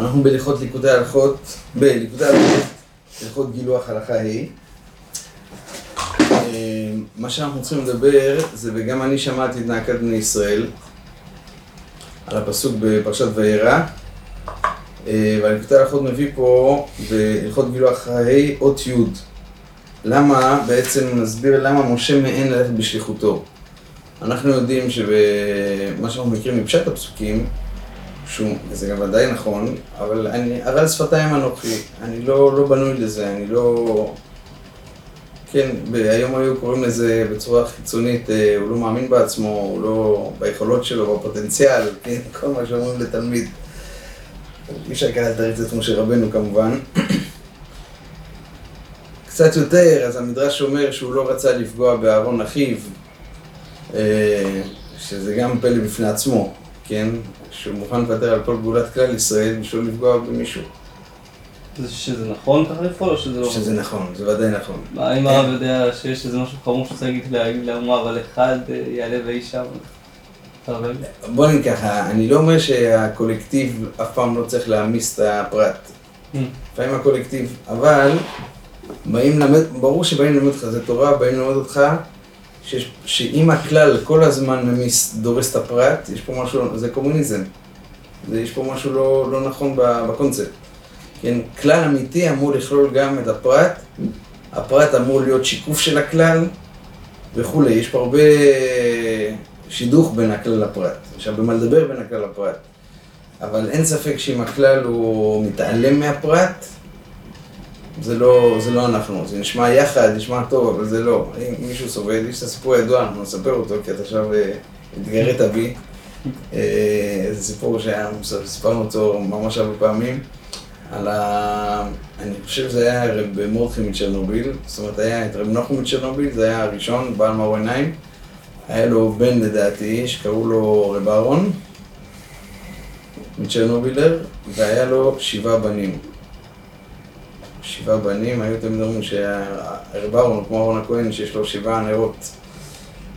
אנחנו בליכות ליקודי הלכות, בליקודי הלכות, הלכות גילוח הלכה ה'. אה, מה שאנחנו צריכים לדבר זה, וגם אני שמעתי את נעקת בני ישראל, על הפסוק בפרשת וירא, אה, והליקודי הלכות מביא פה בהלכות גילוח ה' אות י'. למה, בעצם נסביר למה משה מעין ללכת בשליחותו. אנחנו יודעים שבמה שאנחנו מכירים מפשט הפסוקים, שהוא, זה גם ודאי נכון, אבל אני, הרעל שפתיים אנוכי, אני לא, לא בנוי לזה, אני לא... כן, היום היו קוראים לזה בצורה חיצונית, אה, הוא לא מאמין בעצמו, הוא לא ביכולות שלו, בפוטנציאל, כן, כל מה שאומרים לתלמיד. אי אפשר לתרץ את משה רבנו כמובן. קצת יותר, אז המדרש אומר שהוא לא רצה לפגוע באהרון אחיו, אה, שזה גם פלא בפני עצמו, כן? שהוא מוכן לוותר על כל גאולת כלל ישראל בשביל לפגוע במישהו. שזה נכון ככה לפעול או שזה לא... שזה נכון, זה ודאי נכון. האם הרב יודע שיש איזה משהו חמור שצריך להגיד לאומה, אבל אחד אה, יעלה וישב? בוא נגיד ככה, אני לא אומר שהקולקטיב אף פעם לא צריך להעמיס את הפרט. Mm. לפעמים הקולקטיב, אבל באים ללמד, ברור שבאים ללמד אותך, זה תורה, באים ללמד אותך שיש, שאם הכלל כל הזמן ממיס, דורס את הפרט, יש פה משהו, זה קומוניזם. זה, יש פה משהו לא, לא נכון בקונספט. כן, כלל אמיתי אמור לכלול גם את הפרט, הפרט אמור להיות שיקוף של הכלל וכולי. יש פה הרבה שידוך בין הכלל לפרט. יש הרבה מה לדבר בין הכלל לפרט. אבל אין ספק שאם הכלל הוא מתעלם מהפרט, זה לא, זה לא אנחנו, זה נשמע יחד, נשמע טוב, אבל זה לא. אם מישהו סובל, יש את הסיפור הידוע, אנחנו נספר אותו, כי אתה עכשיו אה, התגרית בי. אה, זה סיפור שסיפרנו אותו ממש הרבה פעמים, על ה... אני חושב שזה היה רב מורדכי מצ'רנוביל, זאת אומרת היה את רב נוחם מצ'רנוביל, זה היה הראשון, בעל מאור עיניים. היה לו בן לדעתי, שקראו לו רב אהרון מצ'רנובילר, והיה לו שבעה בנים. שבעה בנים, היו תמיד אומרים שהרב אהרון, כמו אהרון הכהן, שיש לו שבעה נרות.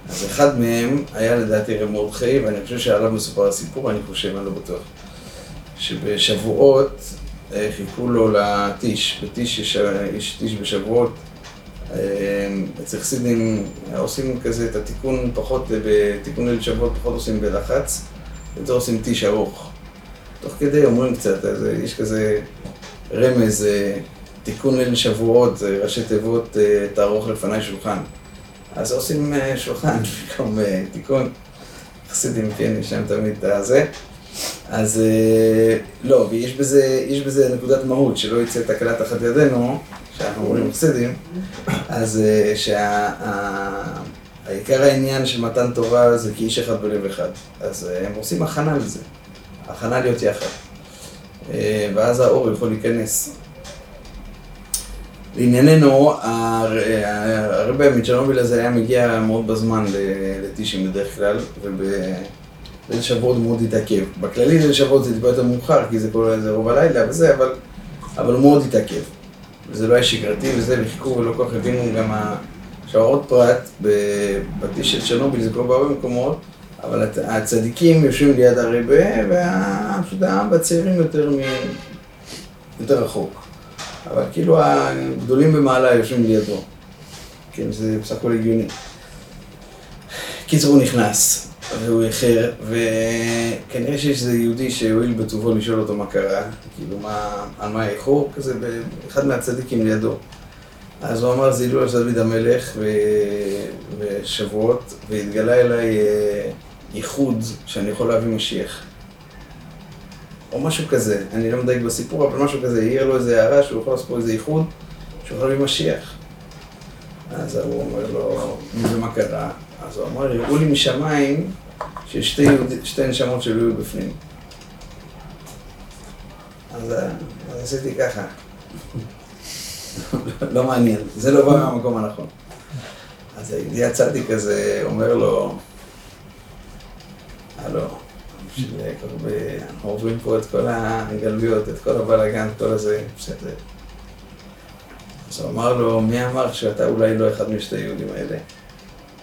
אז אחד מהם היה לדעתי רב מרדכי, ואני חושב שעליו מסופר הסיפור, אני חושב, אני לא בטוח. שבשבועות אה, חיכו לו לטיש, בטיש יש, יש טיש בשבועות. אה, אצל חסידים עושים כזה את התיקון פחות, בתיקון ליל שבועות פחות עושים בלחץ, יותר עושים טיש ארוך. תוך כדי אומרים קצת, אז יש כזה רמז אה, תיקון ליל שבועות, זה ראשי תיבות אה, תערוך לפניי שולחן. אז עושים אה, שולחן במקום אה, תיקון. חסידים, כן, יש להם תמיד את הזה. אז לא, ויש בזה, בזה נקודת מהות, שלא יצא תקלה תחת ידינו, שאנחנו אומרים חסידים, אז שהעיקר העניין של מתן תורה זה כאיש אחד בלב אחד. אז הם עושים הכנה לזה, הכנה להיות יחד. ואז האור יכול להיכנס. לענייננו, הרבה מצ'רנוביל הזה היה מגיע מאוד בזמן לטישים בדרך כלל, ובליל שבועות מאוד התעכב. בכללי ליל שבועות זה טיפה יותר מאוחר, כי זה כל זה רוב הלילה וזה, אבל, הוא מאוד התעכב. וזה לא היה שגרתי וזה, וחיכו ולא כל כך הבינו גם שהעוד פרט בטיש של צ'רנוביל זה קורה בהרבה מקומות, אבל הצדיקים יושבים ליד הרבה, ופשוט העם יותר, מ... יותר רחוק. אבל כאילו הגדולים במעלה יושבים לידו. כן, זה בסך הכל הגיוני. קיצור, הוא נכנס, והוא איחר, וכנראה שיש איזה יהודי שהואיל בטובו לשאול אותו מה קרה, כאילו, מה, על מה האיחור, כזה, באחד מהצדיקים לידו. אז הוא אמר, זה של דוד המלך ושבועות, והתגלה אליי אה, ייחוד שאני יכול להביא משיח. או משהו כזה, אני לא מדייק בסיפור, אבל משהו כזה, יהיה לו איזה הערה שהוא יכול לעשות פה איזה איחוד, שהוא יכול להביא משיח. אז הוא אומר לו, ומה קרה? אז הוא אמר, הראו לי משמיים שיש שתי, שתי נשמות שלו היו בפנים. אז, אז עשיתי ככה. לא מעניין, זה לא בא מהמקום הנכון. אז יצאתי כזה, אומר לו, הלו, אנחנו עוברים פה את כל הגלויות, את כל הבלאגן, את כל הזה, בסדר. אז הוא אמר לו, מי אמר שאתה אולי לא אחד משתי היהודים האלה?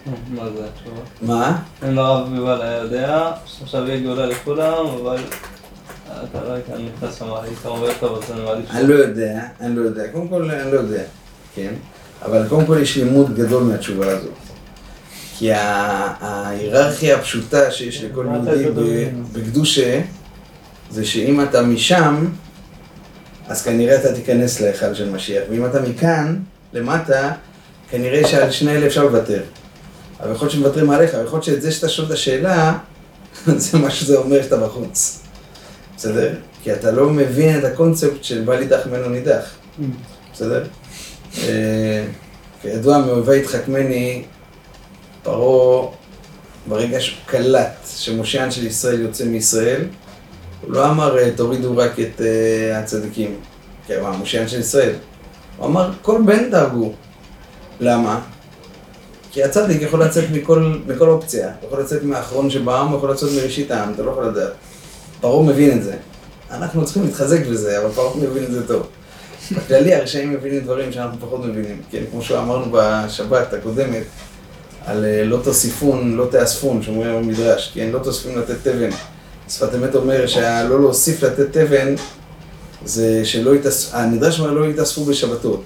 מה זה התשובה? מה? אם הרב יובל היה יודע שעכשיו יהיה גאולה לכולם, אבל אתה לא היית נכנס שם, היית אומר טוב, אז אני מעדיף... אני לא יודע, אני לא יודע. קודם כל, אני לא יודע, כן? אבל קודם כל יש לימוד גדול מהתשובה הזאת. כי ההיררכיה הפשוטה שיש לכל יהודי בקדושה, זה שאם אתה משם, אז כנראה אתה תיכנס להיכל של משיח. ואם אתה מכאן, למטה, כנראה שעל שני אלה אפשר לוותר. אבל יכול להיות שמוותרים עליך, אבל יכול להיות שאת זה שאתה שואל את השאלה, זה מה שזה אומר שאתה בחוץ. בסדר? כי אתה לא מבין את הקונספט של בל יידח ממנו נידח. בסדר? אה, כידוע, מאוהבי יתחכמני, פרעה, ברגע שהוא קלט שמושיען של ישראל יוצא מישראל, הוא לא אמר אה, תורידו רק את uh, הצדיקים, כי הוא המושיען של ישראל. הוא אמר כל בן דאגו. למה? כי הצדיק יכול לצאת מכל, מכל אופציה, הוא יכול לצאת מהאחרון שבעם, הוא יכול לצאת מראשית העם, אתה לא יכול לדעת. פרעה מבין את זה. אנחנו צריכים להתחזק בזה, אבל פרעה מבין את זה טוב. בכללי הרשעים מבינים דברים שאנחנו פחות מבינים, כן, כמו שאמרנו בשבת הקודמת, על אה, לא תוסיפון, לא תאספון, שאומרים במדרש, כן, לא תוסיפון לתת תבן. שפת אמת אומר שהלא להוסיף לתת תבן, זה שלא יתאספו, המדרש אומר לא יתאספו בשבתות.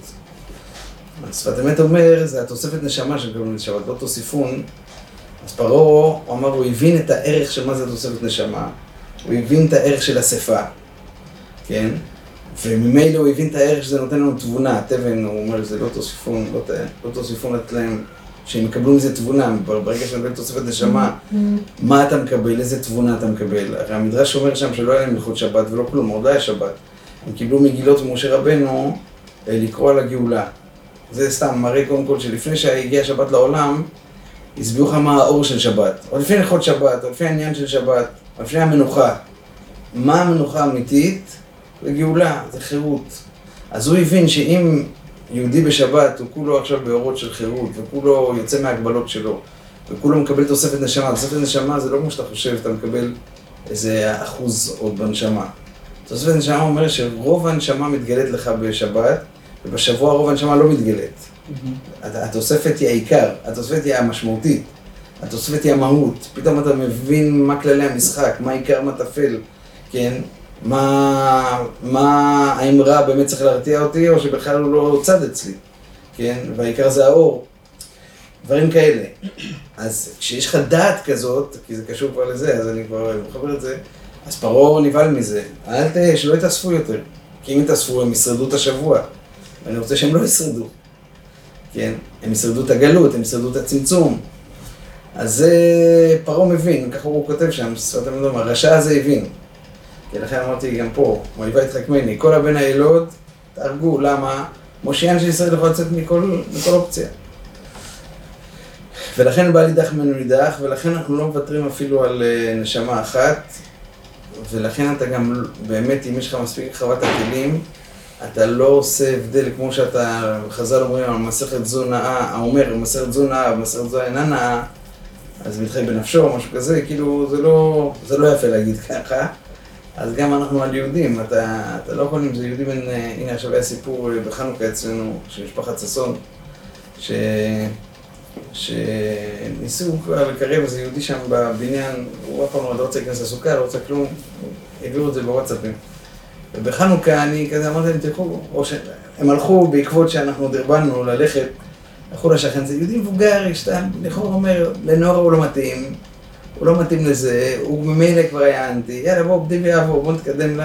שפת אמת אומר, זה התוספת נשמה שקוראים לשבת, לא תוסיפון. אז פרעה, הוא אמר, הוא הבין את הערך של מה זה תוספת נשמה. הוא הבין את הערך של אספה, כן? וממילא הוא הבין את הערך שזה נותן לנו תבונה, תבן, הוא אומר, זה לא תוסיפון, לא, לא תוסיפון לתת להם, שהם יקבלו מזה תבונה, ברגע שנותן תוספת נשמה, מה אתה מקבל, איזה תבונה אתה מקבל? הרי המדרש אומר שם שלא היה להם הלכות שבת ולא כלום, עוד לא היה שבת. הם קיבלו מגילות ממשה רבנו אה, לקרוא על הגאולה. זה סתם מראה קודם כל שלפני שהגיעה שבת לעולם, הסבירו לך מה האור של שבת. עוד לפני הלכות שבת, עוד לפני העניין של שבת, עוד לפני המנוחה. מה המנוחה האמיתית? זה גאולה, זה חירות. אז הוא הבין שאם יהודי בשבת הוא כולו עכשיו באורות של חירות, וכולו יוצא מההגבלות שלו, וכולו מקבל תוספת נשמה, תוספת נשמה זה לא כמו שאתה חושב, אתה מקבל איזה אחוז עוד בנשמה. תוספת נשמה אומר שרוב הנשמה מתגלית לך בשבת, ובשבוע רוב הנשמה לא מתגלית. התוספת היא העיקר, התוספת היא המשמעותית, התוספת היא המהות. פתאום אתה מבין מה כללי המשחק, מה עיקר, מה טפל, כן? מה, מה, האם רע באמת צריך להרתיע אותי, או שבכלל הוא לא צד אצלי, כן? והעיקר זה האור. דברים כאלה. אז כשיש לך דעת כזאת, כי זה קשור כבר לזה, אז אני כבר מחבר את זה, אז פרעה נבהל מזה. אל ת... שלא יתאספו יותר. כי אם יתאספו, הם ישרדו את השבוע. ואני רוצה שהם לא ישרדו. כן? הם ישרדו את הגלות, הם ישרדו את הצמצום. אז זה פרעה מבין, ככה הוא כותב שם, שפת המדומה, הרשע הזה הבין. כי לכן אמרתי גם פה, מויבה יצחק מני, כל הבן הילוד, תהרגו, למה? מושיען של ישראל יכול לצאת מכל, מכל אופציה. ולכן בא לידח ממנו נידח, ולכן אנחנו לא מוותרים אפילו על אה, נשמה אחת, ולכן אתה גם, באמת, אם יש לך מספיק חוות הכלים, אתה לא עושה הבדל כמו שאתה, חז"ל אומרים על מסכת זו נאה, האומר, מסכת זו נאה ומסכת זו אינה נאה, אז מתחי בנפשו או משהו כזה, כאילו זה לא, זה לא יפה להגיד ככה. אז גם אנחנו על יהודים, אתה, אתה לא יכול אם זה. יהודי בן, הנה עכשיו היה סיפור בחנוכה אצלנו, של משפחת ששון, ש... שניסו כבר לקרב איזה יהודי שם בבניין, הוא אף פעם לא רוצה להיכנס לסוכה, לא רוצה כלום, העבירו את זה בוואטסאפים. ובחנוכה אני כזה אמרתי להם, תלכו, או שהם הלכו בעקבות שאנחנו דרבנו ללכת, הלכו לשכן, זה יהודי מבוגר, יש לכאורה אומר, לנוער הוא לא מתאים, הוא לא מתאים לזה, הוא ממילא כבר היה אנטי, יאללה בוא בדי ויעבור, בוא נתקדם, ל...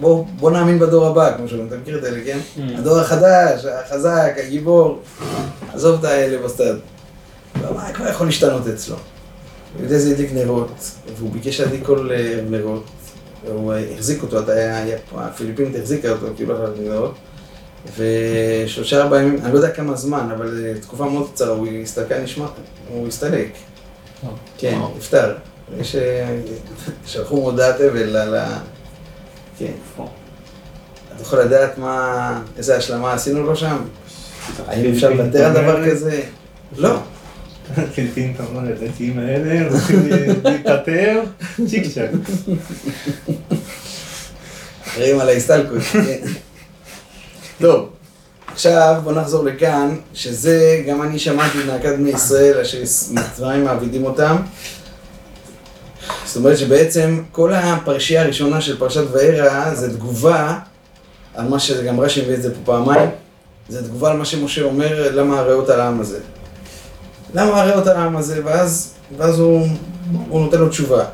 בוא, בוא נאמין בדור הבא, כמו שאומרים, אתה מכיר את האלה, כן? Mm. הדור החדש, החזק, הגיבור, עזוב את האלה בסטאד. מה כבר יכול להשתנות אצלו? הוא יודע זה הדליק נרות, והוא ביקש להדליק כל ערב נרות, הוא החזיק אותו, הפיליפינית החזיקה אותו, כאילו אחת נרות, ושלושה ארבעה ימים, אני לא יודע כמה זמן, אבל תקופה מאוד קצרה, הוא הסתלקה נשמע, הוא הסתלק. כן, נפטר. יש... שלחו מודעת אבל על ה... כן. אתה יכול לדעת מה... איזה השלמה עשינו לו שם? האם אפשר לוותר על דבר כזה? לא. אתה אומר, הדתיים האלה רוצים להיפטר, צ'יק צ'אק. אחראים על ההסתלקות, כן. טוב. עכשיו בוא נחזור לכאן, שזה גם אני שמעתי מנהקת בני ישראל, אשר מצרים מעבידים אותם. זאת אומרת שבעצם כל הפרשייה הראשונה של פרשת וארא זה תגובה על מה שגם רש"י מביא את זה פה פעמיים, זה תגובה על מה שמשה אומר, למה הריאות על העם הזה. למה הריאות על העם הזה, ואז, ואז הוא, הוא נותן לו תשובה.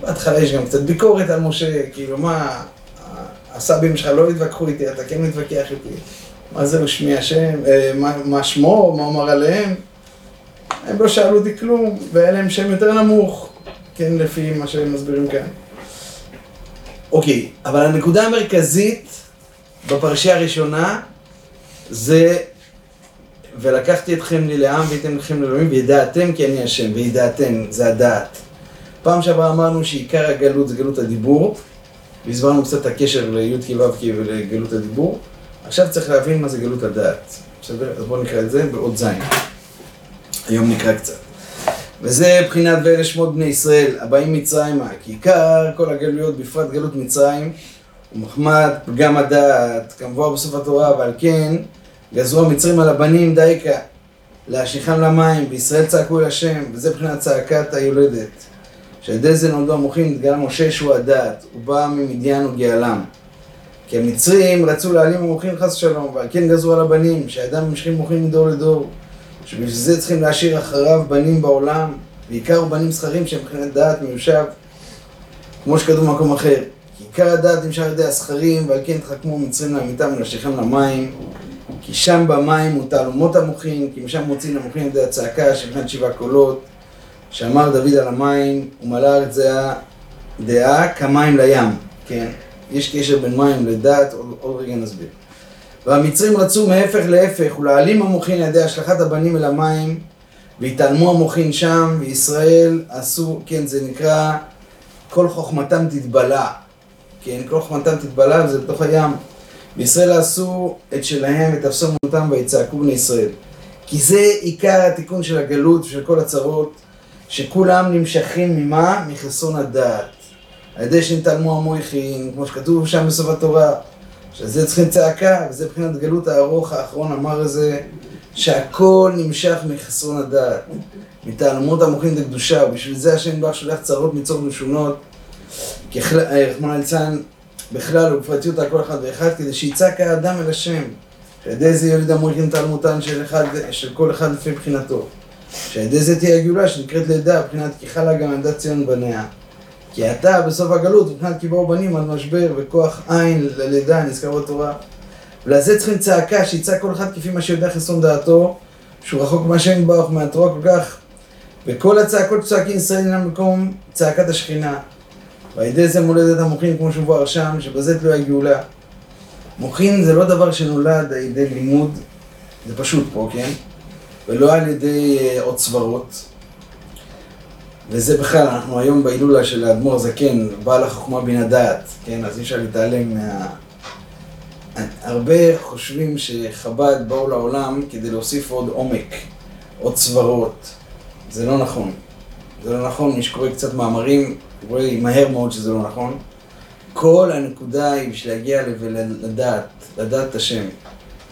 בהתחלה יש גם קצת ביקורת על משה, כאילו מה, הסבים שלך לא התווכחו איתי, אתה כן מתווכח איתי. מה זה שמי השם, אה, מה, מה שמו, מה אמר עליהם. הם לא שאלו אותי כלום, והיה להם שם יותר נמוך, כן, לפי מה שהם מסבירים כאן. אוקיי, אבל הנקודה המרכזית בפרשייה הראשונה זה ולקחתי אתכם לי לעם והייתם לכם לאלוהים וידעתם כי אני השם, וידעתם, זה הדעת. פעם שעברה אמרנו שעיקר הגלות זה גלות הדיבור, והסברנו קצת את הקשר לי"ק ו"ק ולגלות הדיבור. עכשיו צריך להבין מה זה גלות הדעת. בסדר? אז בואו נקרא את זה בעוד זין. היום נקרא קצת. וזה מבחינת ואלה שמות בני ישראל, הבאים מצרימה, כי עיקר כל הגלויות, בפרט גלות מצרים, ומחמד פגם הדעת, כמבואר בסוף התורה, ועל כן גזרו המצרים על הבנים דייקה, להשיכם למים, וישראל צעקו אל השם, וזה מבחינת צעקת היולדת. שעל ידי זה נולדו המוחים, התגלה משה שהוא הדעת, הוא בא ממדיין וגאלם. כי המצרים רצו להעלים המוחים חס ושלום, ועל כן גזרו על הבנים, שהאדם ממשיכים מוחים מדור לדור. שבשביל זה צריכים להשאיר אחריו בנים בעולם, בעיקר בנים זכרים שהם מבחינת דעת מיושב, כמו שכתוב במקום אחר. כי עיקר הדעת נמשך על ידי הזכרים, ועל כן התחכמו מצרים לעמיתם ולהשיכם למים. כי שם במים הוא תעלומות המוחין, כי משם מוצאים המוחין על ידי הצעקה של שבעה קולות. שאמר דוד על המים, הוא מלא הארץ דעה, דעה כמים לים, כן? יש קשר בין מים לדת, עוד, רגע נסביר. והמצרים רצו מהפך להפך, ולהעלים המוחין על ידי השלכת הבנים אל המים, והתעלמו המוחין שם, וישראל עשו, כן, זה נקרא, כל חוכמתם תתבלע, כן, כל חוכמתם תתבלע, וזה בתוך הים. וישראל עשו את שלהם, ותפסו מותם ויצעקו בני ישראל. כי זה עיקר התיקון של הגלות ושל כל הצרות. שכולם נמשכים ממה? מחסרון הדעת. על ידי שנתעלמו המויכין, כמו שכתוב שם בסוף התורה, שזה צריכים צעקה, וזה מבחינת גלות הארוך האחרון אמר את זה, שהכל נמשך מחסרון הדעת, מתעלמות המוחין לקדושה, ובשביל זה השם בא שולח צרות מצור משונות, רחמנא ליצלן, בכלל ובפרטיות על כל אחד ואחד, כדי שיצעק האדם אל השם, שעל ידי זה יוליד המויכין תעלמותן של, של כל אחד לפי בחינתו. שעל ידי זה תהיה הגאולה שנקראת לידה, מבחינת כי חלה גם עמדת ציון בניה. כי אתה בסוף הגלות, מבחינת באו בנים על משבר וכוח עין ללידה, נזכר בתורה. ולזה צריכים צעקה, שיצעק כל אחד כפי מה שיודע חסרון דעתו, שהוא רחוק מהשם ברוך מהתורה כל כך. וכל הצעקות צועקים ישראל אינם במקום צעקת השכינה. ועל ידי זה מולדת המוחין, כמו שמבואר שם, שבזה תלויה הגאולה. מוחין זה לא דבר שנולד על ידי לימוד, זה פשוט פה, כן? ולא על ידי אה, עוד סברות. וזה בכלל, אנחנו היום בהילולה של האדמו"ר זקן, בעל החוכמה בין הדעת, כן? אז אי אפשר להתעלם מה... הרבה חושבים שחב"ד באו לעולם כדי להוסיף עוד עומק, עוד סברות. זה לא נכון. זה לא נכון, מי שקורא קצת מאמרים, רואה מהר מאוד שזה לא נכון. כל הנקודה היא בשביל להגיע ולדעת, לדעת את השם.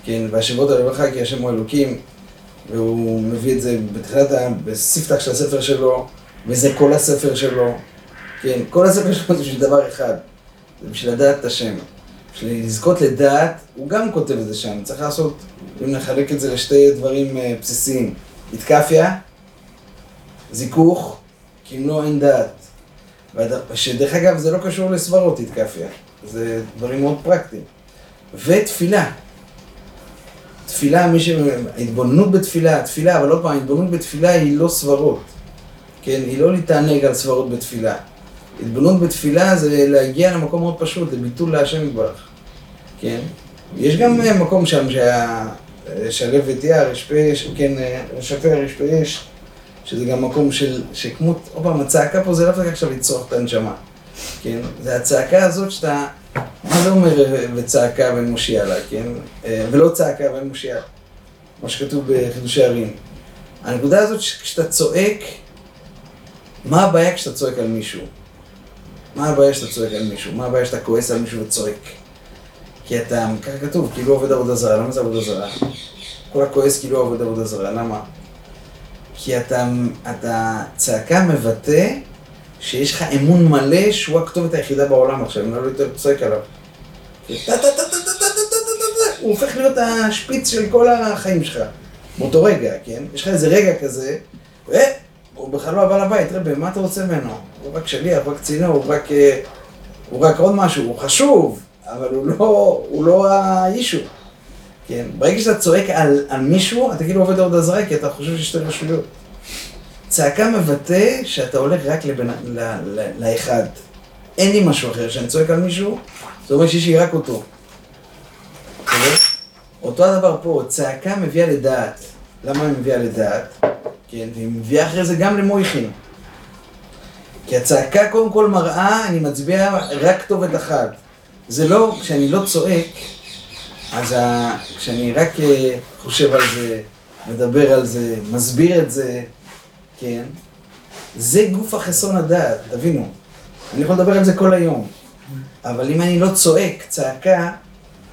כן, והשבות יברך כי השם הוא אלוקים, והוא מביא את זה בתחילת, בספתח של הספר שלו, וזה כל הספר שלו. כן, כל הספר שלו זה בשביל דבר אחד, זה בשביל לדעת את השם. בשביל לזכות לדעת, הוא גם כותב את זה שם, צריך לעשות, אם נחלק את זה לשתי דברים uh, בסיסיים. התקפיה, זיכוך, כי אם לא אין דעת. שדרך אגב זה לא קשור לסברות התקפיה, זה דברים מאוד פרקטיים. ותפילה. תפילה, מי ש... התבוננות בתפילה, תפילה, אבל עוד פעם, התבוננות בתפילה היא לא סברות. כן, היא לא להתענג על סברות בתפילה. התבוננות בתפילה זה להגיע למקום מאוד פשוט, לביטול להשם יתברך. כן? יש גם אה, מקום שם שהיה אה, שלו ותיאר, רשפה, כן, אה, רשפה, רשפה יש, שזה גם מקום של, שכמות, עוד פעם, הצעקה פה זה לא רק עכשיו לצרוך את הנשמה. כן? זה הצעקה הזאת שאתה מה זה אומר וצעקה ואין מושיע לה, כן? אה, ולא צעקה ואין מושיע, מה שכתוב בחידושי ערים. הנקודה הזאת שכשאתה צועק, מה הבעיה כשאתה צועק על מישהו? מה הבעיה כשאתה צועק על מישהו? מה הבעיה כשאתה כועס על מישהו וצועק? כי אתה, ככה כתוב, כאילו עובד עבודה זרה, למה זה עבודה זרה? כל הכועס כאילו עובד עבודה זרה, למה? כי אתה, אתה צעקה מבטא שיש לך אמון מלא שהוא הכתובת היחידה בעולם עכשיו, אם לא יותר צועק עליו. הוא הופך להיות השפיץ של כל החיים שלך, באותו רגע, כן? יש לך איזה רגע כזה, הוא בכלל לא הבעל הבית, רבי, מה אתה רוצה ממנו? הוא רק שליח, רק צינור, הוא רק, הוא רק עוד משהו, הוא חשוב, אבל הוא לא, הוא לא האישו. כן? ברגע שאתה צועק על, על מישהו, אתה כאילו עובד עבודה זרה, כי אתה חושב שיש שתי רשויות. צעקה מבטא שאתה הולך רק לבנ... ל... ל... לאחד. אין לי משהו אחר. כשאני צועק על מישהו, זה אומר שיש לי רק אותו. אותו הדבר פה, צעקה מביאה לדעת. למה היא מביאה לדעת? כן, והיא מביאה אחרי זה גם למויכין. כי הצעקה קודם כל מראה, אני מצביע רק כתובת אחת. זה לא, כשאני לא צועק, אז ה... כשאני רק אה, חושב על זה, מדבר על זה, מסביר את זה, כן, זה גוף החסון הדעת, תבינו. אני יכול לדבר על זה כל היום, אבל אם אני לא צועק צעקה,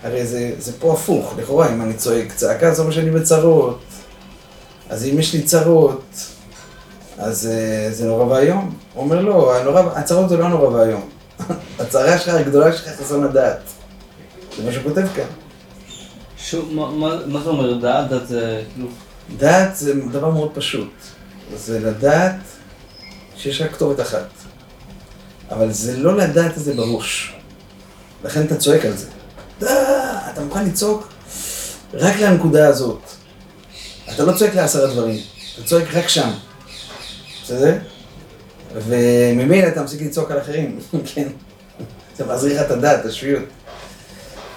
הרי זה, זה פה הפוך, לכאורה, אם אני צועק צעקה, זה אומר שאני בצרות. אז אם יש לי צרות, אז אה, זה נורא ואיום. הוא אומר לא, הצרות זה לא נורא ואיום. הצרה שלך הגדולה שלך חסון הדעת. זה מה שהוא כותב כאן. שוב, מה זה אומר דעת? דעת זה כאילו... דעת זה דבר מאוד פשוט. זה לדעת שיש רק כתובת אחת. אבל זה לא לדעת את זה בראש. לכן אתה צועק על זה. דה, אתה מוכן לצעוק רק לנקודה הזאת. אתה לא צועק לעשרה דברים, אתה צועק רק שם. בסדר? וממילא אתה מפסיק לצעוק על אחרים, כן? זה לך את הדעת, השפיות.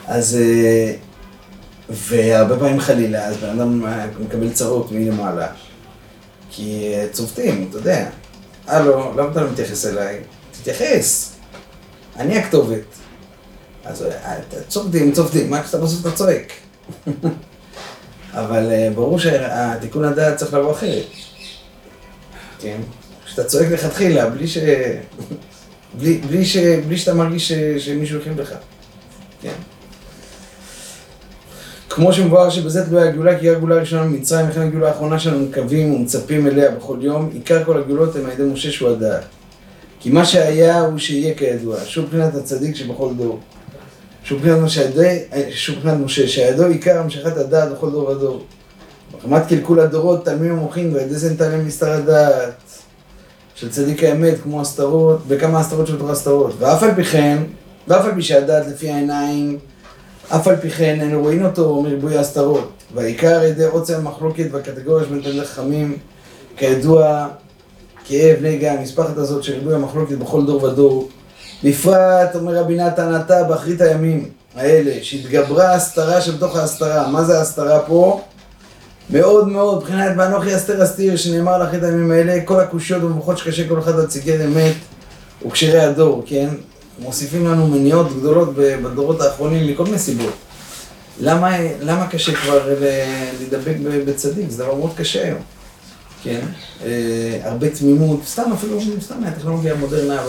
אז... אה, והרבה פעמים חלילה, אז בן אדם מקבל צרות מלמעלה. כי אה, צובטים, אתה יודע. הלו, למה אתה לא מתייחס אליי? תתייחס. אני הכתובת. אז אה, צובטים, צובטים, מה כשאתה בסוף אתה צועק? אבל אה, ברור שהתיקון הדעת צריך לבוא אחרת. כן? כשאתה צועק לכתחילה, בלי ש... בלי, בלי, ש... בלי שאתה מרגיש ש... שמישהו הכין בך. כן? כמו שמבואר שבזה תלויה הגאולה, כי היא הגאולה הראשונה ממצרים, לכן הגאולה האחרונה שאנו מקווים ומצפים אליה בכל יום, עיקר כל הגאולות הם על ידי משה שהוא הדעת. כי מה שהיה הוא שיהיה כידוע, שוב מבחינת הצדיק שבכל דור. מבחינת משה, שידו עיקר המשכת הדעת בכל דור ודור. מחמת קלקול הדורות, תלמים המוחים, ועל ידי זה נתעלם מסתר הדעת של צדיק האמת, כמו הסתרות, וכמה הסתרות של תורה הסתרות. ואף על פי כן, ואף על פי שהדעת לפי העיניים אף על פי כן אין רואים אותו מריבוי ההסתרות, והעיקר ידי עוצר המחלוקת והקטגוריה של תלמידי חכמים, כידוע, כאב נגע המשפחת הזאת של ריבוי המחלוקת בכל דור ודור. בפרט, אומר רבי נתן, אתה באחרית הימים האלה, שהתגברה ההסתרה שבתוך ההסתרה. מה זה ההסתרה פה? מאוד מאוד, מבחינת ואנוכי אסתר אסתיר, שנאמר לאחרית הימים האלה, כל הקושיות ומבוכות שקשה כל אחד להציגי אמת וקשרי הדור, כן? מוסיפים לנו מניעות גדולות בדורות האחרונים מכל מיני סיבות. למה, למה קשה כבר להידבק בצדיק? זה דבר מאוד קשה היום. כן? אה, הרבה תמימות, סתם אפילו, סתם מהטכנולוגיה המודרנה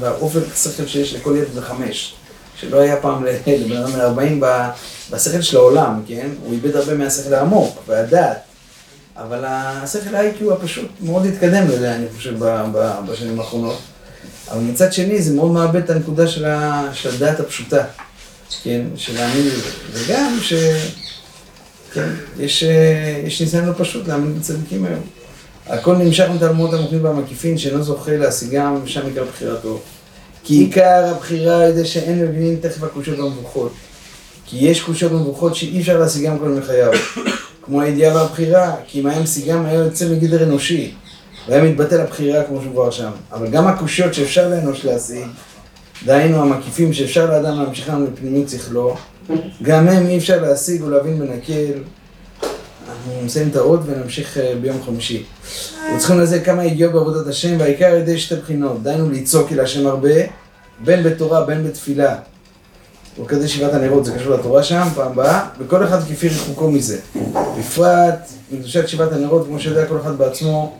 והאופן שכל שיש לכל ילד בחמש, שלא היה פעם לבן אדם בן 40 בשכל של העולם, כן? הוא איבד הרבה מהשכל העמוק והדעת. אבל השכל ה-IQ הפשוט מאוד התקדם לזה, אני חושב, בשנים האחרונות. אבל מצד שני זה מאוד מאבד את הנקודה של, הדעת הפשוטה, כן, של להאמין לזה, וגם ש... כן, יש, יש ניסיון לא פשוט להאמין בצדיקים היום. הכל נמשך מתלמוד המוחים והמקיפין שאינו זוכה להשיגם ושם עיקר בחירתו. כי עיקר הבחירה על ידי שאין מבינים תכף הקושות והמבוכות. כי יש קושות ומבוכות שאי אפשר להשיגם כל מחייו. כמו הידיעה והבחירה, כי אם היה משיגם היה יוצא מגדר אנושי. והיה מתבטל הבחירה כמו שהוא כבר שם. אבל גם הקושיות שאפשר לאנוש להשיג, דהיינו המקיפים שאפשר לאדם להמשיכם לפנימיות שכלו, גם הם אי אפשר להשיג ולהבין בנקל. אנחנו נסיים את האות ונמשיך אה, ביום חמישי. וצריכים לזה כמה הגיעו בעבודת השם, והעיקר על ידי שתי בחינות, דהיינו לצעוק אל השם הרבה, בין בתורה בין בתפילה. וכזה שבעת הנרות, זה קשור לתורה שם, פעם הבאה, וכל אחד כפי רחוקו מזה. בפרט, מקדושת שבעת הנרות, כמו שיודע כל אחד בעצמו,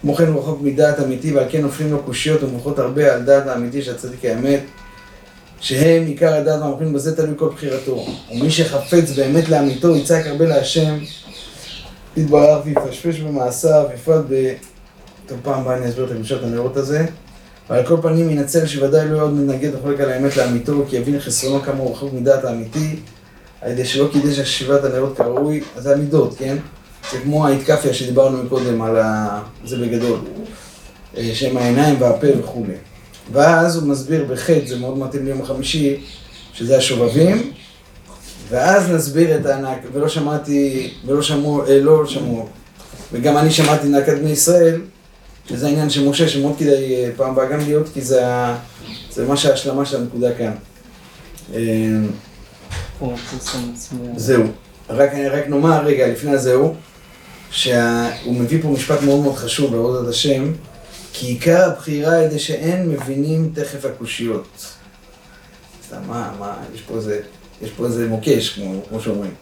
כמו כן הוא רחוק מדעת אמיתי, ועל כן נופלים לו קושיות ומוחות הרבה על דעת האמיתי של הצדיק האמת, שהם עיקר הדעת והמוחים בזה תלוי כל בחירתו. ומי שחפץ באמת לאמיתו, יצעק הרבה להשם, יתברך ויפשפש במעשיו, בפרט ב... טוב, פעם הבאה אני אסביר את הקדושת הנרות הזה. ועל כל פנים ינצל שוודאי לא עוד מנגד וחולק על האמת לאמיתו, כי יבין חסרונו כמה הוא רחוק מדעת האמיתי, על ידי שלא קידש חשיבת הנרות כראוי, אז זה המידות, כן? זה כמו האתקפיה שדיברנו מקודם על ה... זה בגדול. אה, שהם העיניים והפה וכולי. ואז הוא מסביר בחטא, זה מאוד מתאים ליום החמישי, שזה השובבים, ואז נסביר את הענק, ולא שמעתי, ולא שמעו, אה, לא שמעו, וגם אני שמעתי נקת בני ישראל, שזה העניין של משה, שמאוד כדאי אה, פעם הבאה גם להיות, כי זה, זה ממש ההשלמה של הנקודה כאן. אה, מצוין. זהו. רק, רק נאמר רגע, לפני הזהו, שהוא מביא פה משפט מאוד מאוד חשוב בעבודת השם, כי עיקר הבחירה היא זה שאין מבינים תכף הקושיות. סתם, מה, מה, יש פה איזה, יש פה איזה מוקש, כמו, כמו שאומרים.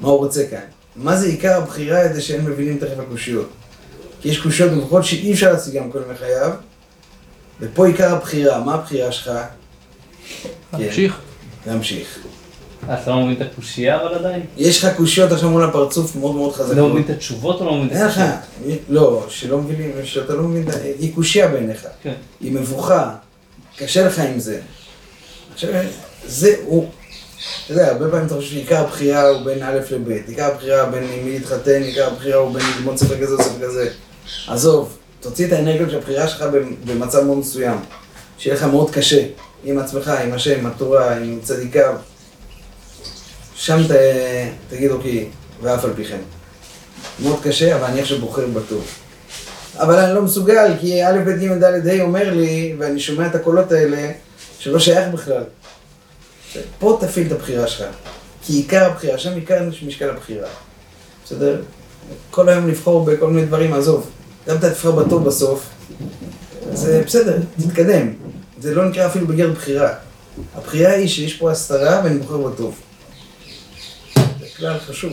מה הוא רוצה כאן? מה זה עיקר הבחירה היא זה שאין מבינים תכף הקושיות? כי יש קושיות לפחות שאי אפשר להשיגם כל ימי חייו, ופה עיקר הבחירה, מה הבחירה שלך? תמשיך. כן, להמשיך. אה, אתה לא מבין את הקושייה אבל עדיין? יש לך קושיות עכשיו מול הפרצוף מאוד מאוד חזקות. לא מבין את התשובות או לא מבין את אין לך, הקושייה? לא, שלא מבינים, שאתה לא מבין, היא קושייה בעיניך, כן. היא מבוכה, קשה לך עם זה. עכשיו, זה הוא, אתה יודע, הרבה פעמים אתה חושב שעיקר הבחירה הוא בין א' לב', עיקר הבחירה בין מי להתחתן, עיקר הבחירה הוא בין ללמוד ספר כזה או ספר כזה. עזוב, תוציא את האנרגיות של הבחירה שלך במצב מאוד מסוים, שיהיה לך מאוד קשה, עם עצמך, עם השם, עם התורה, עם צדיקיו. שם ת, תגיד אוקיי, ואף על פי כן. מאוד קשה, אבל אני עכשיו בוחר בטוב. אבל אני לא מסוגל, כי א', ב', ג', ד', ה' אומר לי, ואני שומע את הקולות האלה, שלא שייך בכלל. פה תפעיל את הבחירה שלך. כי עיקר הבחירה, שם עיקר משקל הבחירה. בסדר? כל היום לבחור בכל מיני דברים, עזוב. גם אתה תבחר בטוב בסוף, זה בסדר, תתקדם. זה לא נקרא אפילו בגדר בחירה. הבחירה היא שיש פה הסתרה ואני בוחר בטוב. זה כלל חשוב.